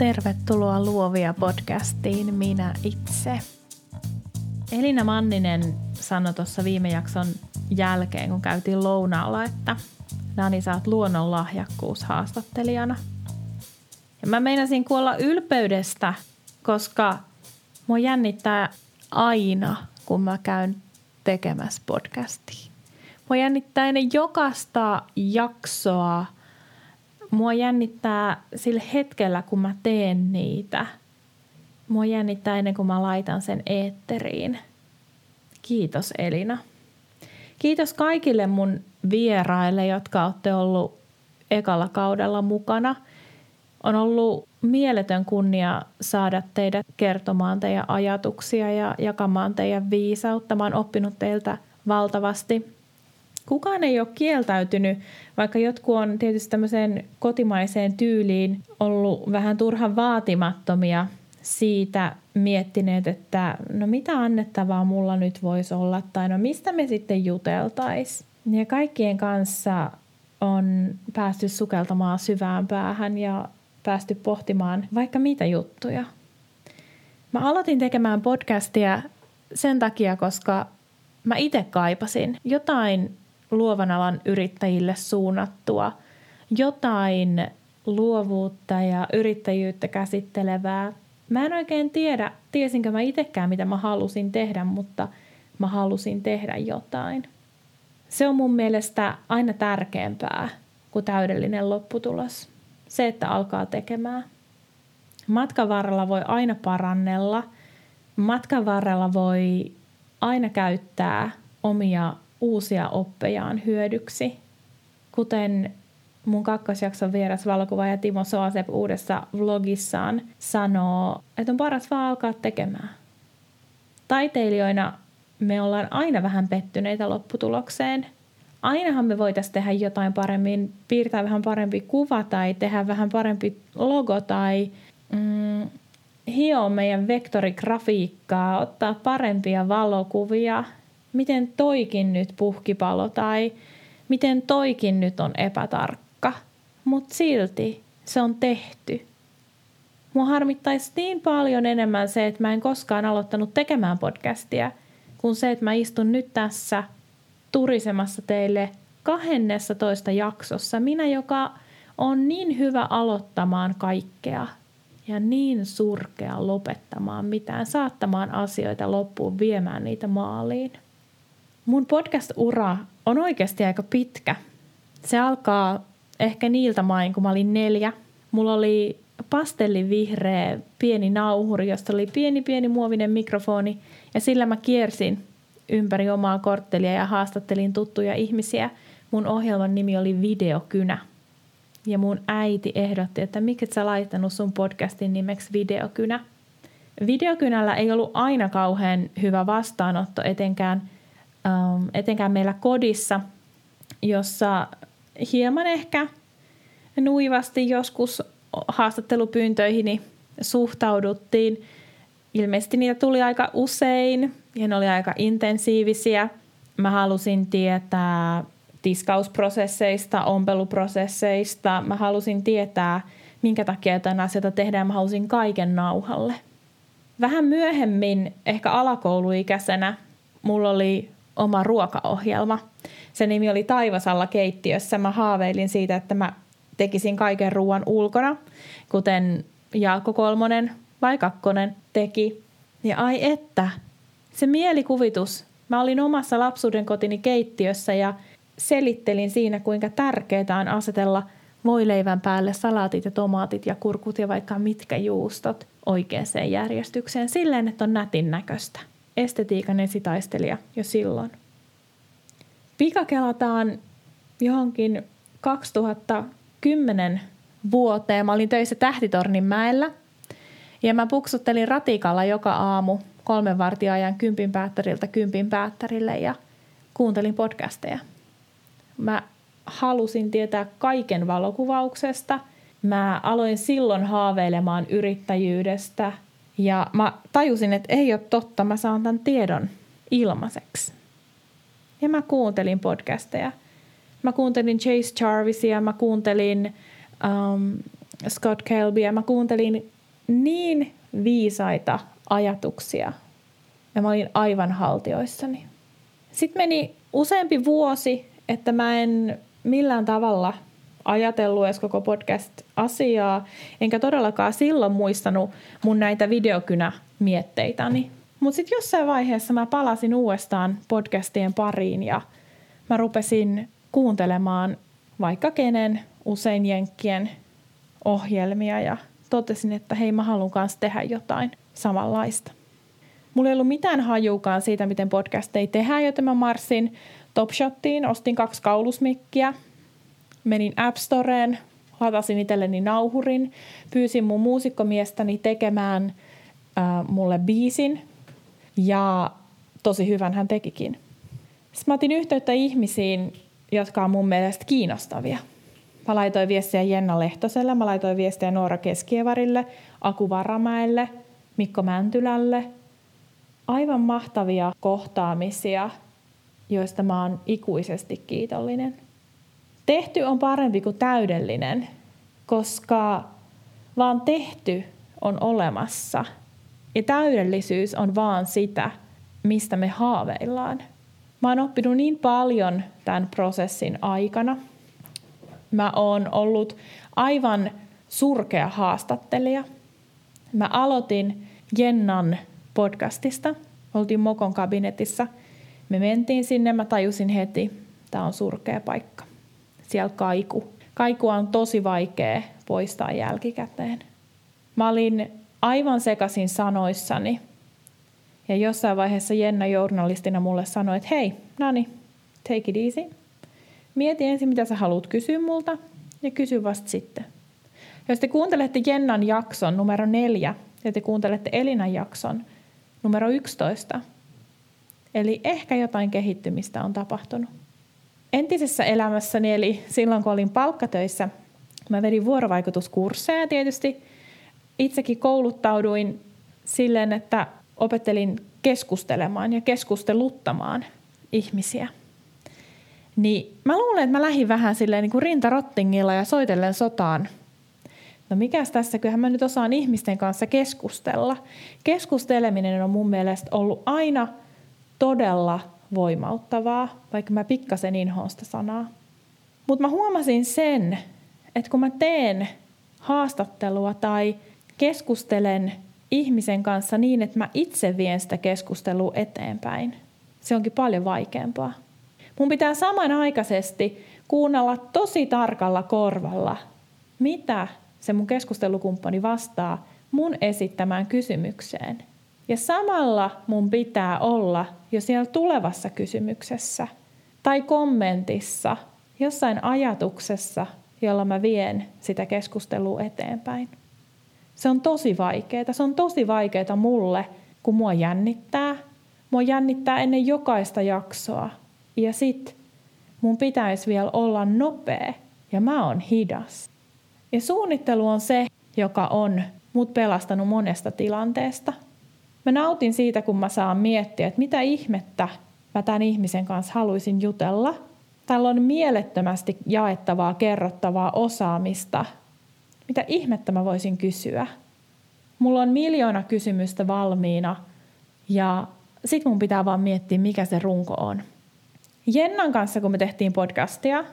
Tervetuloa Luovia podcastiin, minä itse. Elina Manninen sanoi tuossa viime jakson jälkeen, kun käytiin lounaalla, että Nani, sä oot luonnonlahjakkuushaastattelijana. Ja mä meinasin kuolla ylpeydestä, koska mua jännittää aina, kun mä käyn tekemässä podcastia. Mua jännittää ennen jokaista jaksoa – mua jännittää sillä hetkellä, kun mä teen niitä. Mua jännittää ennen kuin mä laitan sen eetteriin. Kiitos Elina. Kiitos kaikille mun vieraille, jotka olette ollut ekalla kaudella mukana. On ollut mieletön kunnia saada teidät kertomaan teidän ajatuksia ja jakamaan teidän viisautta. Mä oon oppinut teiltä valtavasti kukaan ei ole kieltäytynyt, vaikka jotkut on tietysti tämmöiseen kotimaiseen tyyliin ollut vähän turhan vaatimattomia siitä miettineet, että no mitä annettavaa mulla nyt voisi olla tai no mistä me sitten juteltais. Ja kaikkien kanssa on päästy sukeltamaan syvään päähän ja päästy pohtimaan vaikka mitä juttuja. Mä aloitin tekemään podcastia sen takia, koska mä itse kaipasin jotain luovan alan yrittäjille suunnattua jotain luovuutta ja yrittäjyyttä käsittelevää. Mä en oikein tiedä, tiesinkö mä itsekään mitä mä halusin tehdä, mutta mä halusin tehdä jotain. Se on mun mielestä aina tärkeämpää kuin täydellinen lopputulos. Se, että alkaa tekemään. Matkan varrella voi aina parannella. Matkan varrella voi aina käyttää omia uusia oppejaan hyödyksi. Kuten mun kakkosjakson vieras valokuvaaja Timo Soasep uudessa vlogissaan sanoo, että on paras vaan alkaa tekemään. Taiteilijoina me ollaan aina vähän pettyneitä lopputulokseen. Ainahan me voitaisiin tehdä jotain paremmin, piirtää vähän parempi kuva tai tehdä vähän parempi logo tai mm, hioa meidän vektorigrafiikkaa, ottaa parempia valokuvia – miten toikin nyt puhkipalo tai miten toikin nyt on epätarkka. Mutta silti se on tehty. Mua harmittaisi niin paljon enemmän se, että mä en koskaan aloittanut tekemään podcastia, kuin se, että mä istun nyt tässä turisemassa teille 12 jaksossa. Minä, joka on niin hyvä aloittamaan kaikkea ja niin surkea lopettamaan mitään, saattamaan asioita loppuun, viemään niitä maaliin. Mun podcast-ura on oikeasti aika pitkä. Se alkaa ehkä niiltä main, kun mä olin neljä. Mulla oli pastellivihreä pieni nauhuri, josta oli pieni pieni muovinen mikrofoni ja sillä mä kiersin ympäri omaa korttelia ja haastattelin tuttuja ihmisiä. Mun ohjelman nimi oli Videokynä. Ja mun äiti ehdotti, että miksi et sä laittanut sun podcastin nimeksi Videokynä. Videokynällä ei ollut aina kauhean hyvä vastaanotto, etenkään – etenkään meillä kodissa, jossa hieman ehkä nuivasti joskus haastattelupyyntöihin suhtauduttiin. Ilmeisesti niitä tuli aika usein ja ne oli aika intensiivisiä. Mä halusin tietää tiskausprosesseista, ompeluprosesseista. Mä halusin tietää, minkä takia jotain asioita tehdään. Mä halusin kaiken nauhalle. Vähän myöhemmin, ehkä alakouluikäisenä, mulla oli oma ruokaohjelma. Se nimi oli Taivasalla keittiössä. Mä haaveilin siitä, että mä tekisin kaiken ruoan ulkona, kuten Jaakko Kolmonen vai Kakkonen teki. Ja ai että, se mielikuvitus. Mä olin omassa lapsuuden kotini keittiössä ja selittelin siinä, kuinka tärkeää on asetella voileivän päälle salaatit ja tomaatit ja kurkut ja vaikka mitkä juustot oikeaan järjestykseen silleen, että on nätin näköistä estetiikan esitaistelija jo silloin. Pikakelataan johonkin 2010 vuoteen. Mä olin töissä Tähtitornin mäellä Ja mä puksuttelin ratikalla joka aamu kolmen vartiajan kympin päättäriltä kympin päättärille ja kuuntelin podcasteja. Mä halusin tietää kaiken valokuvauksesta. Mä aloin silloin haaveilemaan yrittäjyydestä ja mä tajusin, että ei ole totta, mä saan tämän tiedon ilmaiseksi. Ja mä kuuntelin podcasteja. Mä kuuntelin Chase Jarvisia, mä kuuntelin um, Scott Kelbya, mä kuuntelin niin viisaita ajatuksia ja mä olin aivan haltioissani. Sitten meni useampi vuosi, että mä en millään tavalla ajatellut edes koko podcast-asiaa, enkä todellakaan silloin muistanut mun näitä videokynämietteitäni. Mutta sitten jossain vaiheessa mä palasin uudestaan podcastien pariin ja mä rupesin kuuntelemaan vaikka kenen usein jenkkien ohjelmia ja totesin, että hei mä haluan kanssa tehdä jotain samanlaista. Mulla ei ollut mitään hajuukaan siitä, miten podcasteja tehdään, joten mä marssin Topshottiin, ostin kaksi kaulusmikkiä, menin App Storeen, latasin itselleni nauhurin, pyysin mun muusikkomiestäni tekemään äh, mulle biisin ja tosi hyvän hän tekikin. Sitten mä otin yhteyttä ihmisiin, jotka on mun mielestä kiinnostavia. Mä laitoin viestiä Jenna Lehtoselle, mä laitoin viestiä Noora Keskievarille, Aku Varamäelle, Mikko Mäntylälle. Aivan mahtavia kohtaamisia, joista mä oon ikuisesti kiitollinen. Tehty on parempi kuin täydellinen, koska vaan tehty on olemassa. Ja täydellisyys on vaan sitä, mistä me haaveillaan. Mä oon oppinut niin paljon tämän prosessin aikana. Mä oon ollut aivan surkea haastattelija. Mä aloitin Jennan podcastista. Oltiin Mokon kabinetissa. Me mentiin sinne, mä tajusin heti, tämä on surkea paikka. Siellä kaiku. Kaikua on tosi vaikea poistaa jälkikäteen. Mä olin aivan sekaisin sanoissani. Ja jossain vaiheessa Jenna journalistina mulle sanoi, että hei, Nani, take it easy. Mieti ensin, mitä sä haluat kysyä multa ja kysy vasta sitten. Jos te kuuntelette Jennan jakson numero neljä ja te kuuntelette Elinan jakson numero 11, eli ehkä jotain kehittymistä on tapahtunut. Entisessä elämässäni, eli silloin kun olin palkkatöissä, mä vedin vuorovaikutuskursseja tietysti. Itsekin kouluttauduin silleen, että opettelin keskustelemaan ja keskusteluttamaan ihmisiä. Niin mä luulen, että mä lähdin vähän silleen niin kuin rintarottingilla ja soitellen sotaan. No mikäs tässä, kyllähän mä nyt osaan ihmisten kanssa keskustella. Keskusteleminen on mun mielestä ollut aina todella voimauttavaa, vaikka mä pikkasen inhoon sitä sanaa. Mutta mä huomasin sen, että kun mä teen haastattelua tai keskustelen ihmisen kanssa niin, että mä itse vien sitä keskustelua eteenpäin, se onkin paljon vaikeampaa. Mun pitää samanaikaisesti kuunnella tosi tarkalla korvalla, mitä se mun keskustelukumppani vastaa mun esittämään kysymykseen. Ja samalla mun pitää olla jo siellä tulevassa kysymyksessä tai kommentissa, jossain ajatuksessa, jolla mä vien sitä keskustelua eteenpäin. Se on tosi vaikeaa. Se on tosi vaikeaa mulle, kun mua jännittää. Mua jännittää ennen jokaista jaksoa. Ja sit mun pitäisi vielä olla nopea ja mä oon hidas. Ja suunnittelu on se, joka on mut pelastanut monesta tilanteesta. Mä nautin siitä, kun mä saan miettiä, että mitä ihmettä mä tämän ihmisen kanssa haluaisin jutella. Täällä on mielettömästi jaettavaa, kerrottavaa osaamista. Mitä ihmettä mä voisin kysyä? Mulla on miljoona kysymystä valmiina ja sit mun pitää vaan miettiä, mikä se runko on. Jennan kanssa, kun me tehtiin podcastia,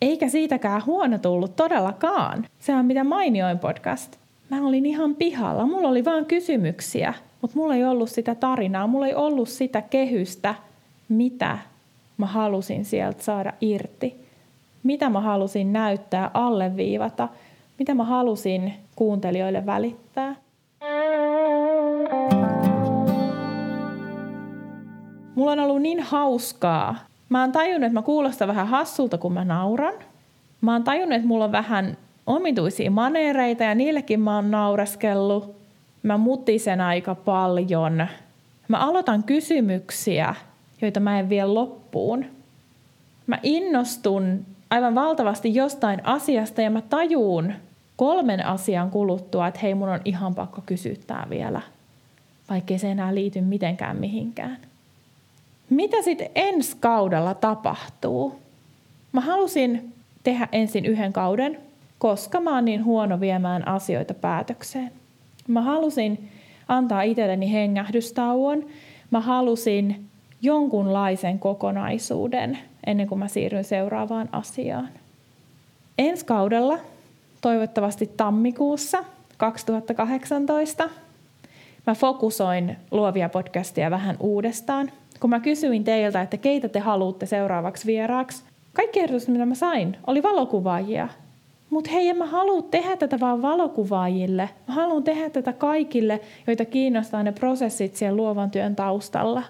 eikä siitäkään huono tullut todellakaan. Se on mitä mainioin podcast. Mä olin ihan pihalla. Mulla oli vaan kysymyksiä, mutta mulla ei ollut sitä tarinaa. Mulla ei ollut sitä kehystä, mitä mä halusin sieltä saada irti. Mitä mä halusin näyttää, alleviivata. Mitä mä halusin kuuntelijoille välittää. Mulla on ollut niin hauskaa Mä oon tajunnut, että mä kuulostan vähän hassulta, kun mä nauran. Mä oon tajunnut, että mulla on vähän omituisia maneereita ja niillekin mä oon naureskellut. Mä mutisen aika paljon. Mä aloitan kysymyksiä, joita mä en vie loppuun. Mä innostun aivan valtavasti jostain asiasta ja mä tajuun kolmen asian kuluttua, että hei mun on ihan pakko kysyä tää vielä, vaikkei se enää liity mitenkään mihinkään. Mitä sitten ensi kaudella tapahtuu? Mä halusin tehdä ensin yhden kauden, koska mä oon niin huono viemään asioita päätökseen. Mä halusin antaa itselleni hengähdystauon. Mä halusin jonkunlaisen kokonaisuuden ennen kuin mä siirryn seuraavaan asiaan. Ensi kaudella, toivottavasti tammikuussa 2018, mä fokusoin luovia podcastia vähän uudestaan. Kun mä kysyin teiltä, että keitä te haluatte seuraavaksi vieraaksi, kaikki ehdotukset, mitä mä sain, oli valokuvaajia. Mutta hei, en mä halua tehdä tätä vaan valokuvaajille. Mä haluan tehdä tätä kaikille, joita kiinnostaa ne prosessit siellä luovan työn taustalla.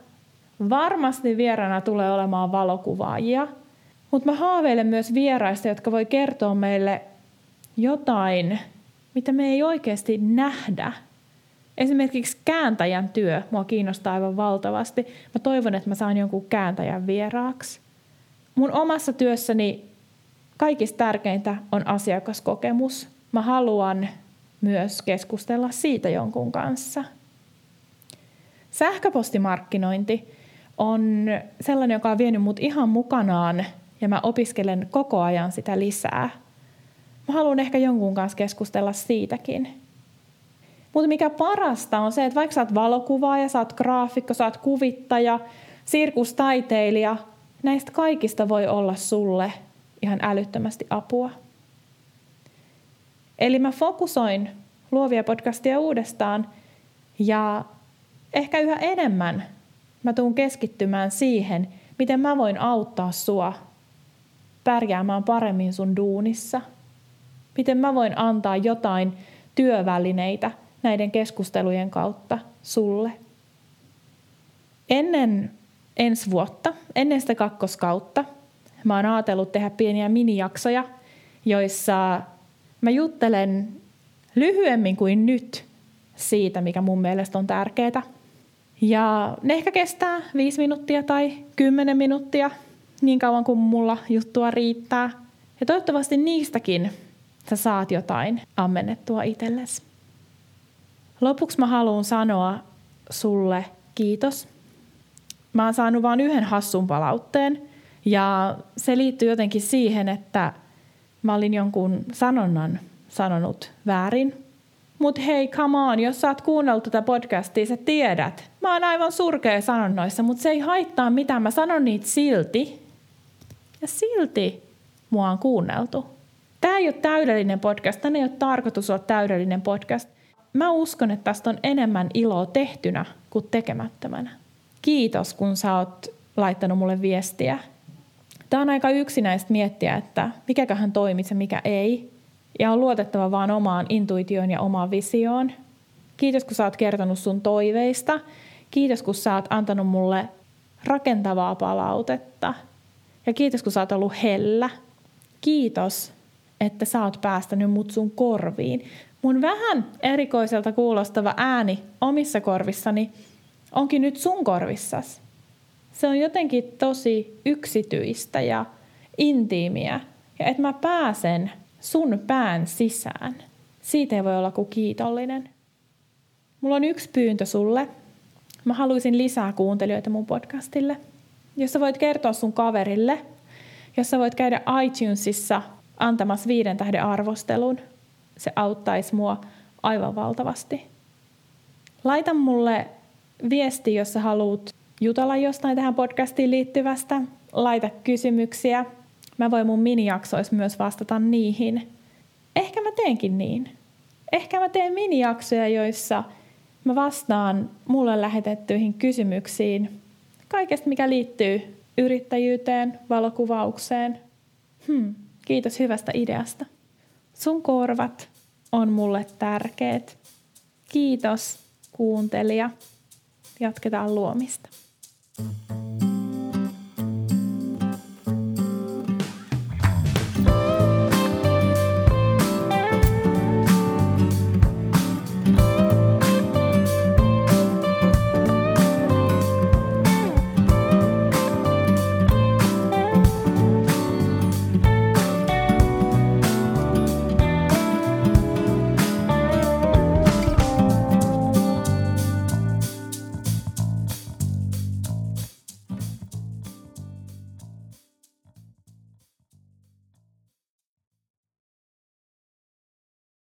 Varmasti vieraana tulee olemaan valokuvaajia, mutta mä haaveilen myös vieraista, jotka voi kertoa meille jotain, mitä me ei oikeasti nähdä. Esimerkiksi kääntäjän työ mua kiinnostaa aivan valtavasti. Mä toivon, että mä saan jonkun kääntäjän vieraaksi. Mun omassa työssäni kaikista tärkeintä on asiakaskokemus. Mä haluan myös keskustella siitä jonkun kanssa. Sähköpostimarkkinointi on sellainen, joka on vienyt mut ihan mukanaan ja mä opiskelen koko ajan sitä lisää. Mä haluan ehkä jonkun kanssa keskustella siitäkin. Mutta mikä parasta on se, että vaikka sä oot valokuvaaja, sä oot graafikko, sä oot kuvittaja, sirkustaiteilija, näistä kaikista voi olla sulle ihan älyttömästi apua. Eli mä fokusoin luovia podcastia uudestaan ja ehkä yhä enemmän mä tuun keskittymään siihen, miten mä voin auttaa sua pärjäämään paremmin sun duunissa. Miten mä voin antaa jotain työvälineitä näiden keskustelujen kautta sulle. Ennen ensi vuotta, ennen sitä kakkoskautta, mä oon ajatellut tehdä pieniä minijaksoja, joissa mä juttelen lyhyemmin kuin nyt siitä, mikä mun mielestä on tärkeää. Ja ne ehkä kestää viisi minuuttia tai kymmenen minuuttia, niin kauan kuin mulla juttua riittää. Ja toivottavasti niistäkin sä saat jotain ammennettua itsellesi. Lopuksi mä haluan sanoa sulle kiitos. Mä oon saanut vain yhden hassun palautteen ja se liittyy jotenkin siihen, että mä olin jonkun sanonnan sanonut väärin. Mutta hei, come on, jos sä oot kuunnellut tätä podcastia, sä tiedät. Mä oon aivan surkea sanonnoissa, mutta se ei haittaa mitään. Mä sanon niitä silti. Ja silti mua on kuunneltu. Tämä ei ole täydellinen podcast, tämä ei ole tarkoitus olla täydellinen podcast. Mä uskon, että tästä on enemmän iloa tehtynä kuin tekemättömänä. Kiitos, kun sä oot laittanut mulle viestiä. Tämä on aika yksinäistä miettiä, että mikäköhän toimii ja mikä ei. Ja on luotettava vaan omaan intuitioon ja omaan visioon. Kiitos, kun sä oot kertonut sun toiveista. Kiitos, kun sä oot antanut mulle rakentavaa palautetta. Ja kiitos, kun sä oot ollut hellä. Kiitos, että sä oot päästänyt mut sun korviin. Mun vähän erikoiselta kuulostava ääni omissa korvissani onkin nyt sun korvissas. Se on jotenkin tosi yksityistä ja intiimiä. Ja että mä pääsen sun pään sisään. Siitä ei voi olla kuin kiitollinen. Mulla on yksi pyyntö sulle. Mä haluaisin lisää kuuntelijoita mun podcastille. Jos sä voit kertoa sun kaverille, jos sä voit käydä iTunesissa antamassa viiden tähden arvostelun, se auttaisi mua aivan valtavasti. Laita mulle viesti, jos sä haluat jutella jostain tähän podcastiin liittyvästä. Laita kysymyksiä. Mä voin mun minijaksoissa myös vastata niihin. Ehkä mä teenkin niin. Ehkä mä teen minijaksoja, joissa mä vastaan mulle lähetettyihin kysymyksiin kaikesta, mikä liittyy yrittäjyyteen, valokuvaukseen. Hmm, kiitos hyvästä ideasta. Sun korvat on mulle tärkeät. Kiitos kuuntelija. Jatketaan luomista. Música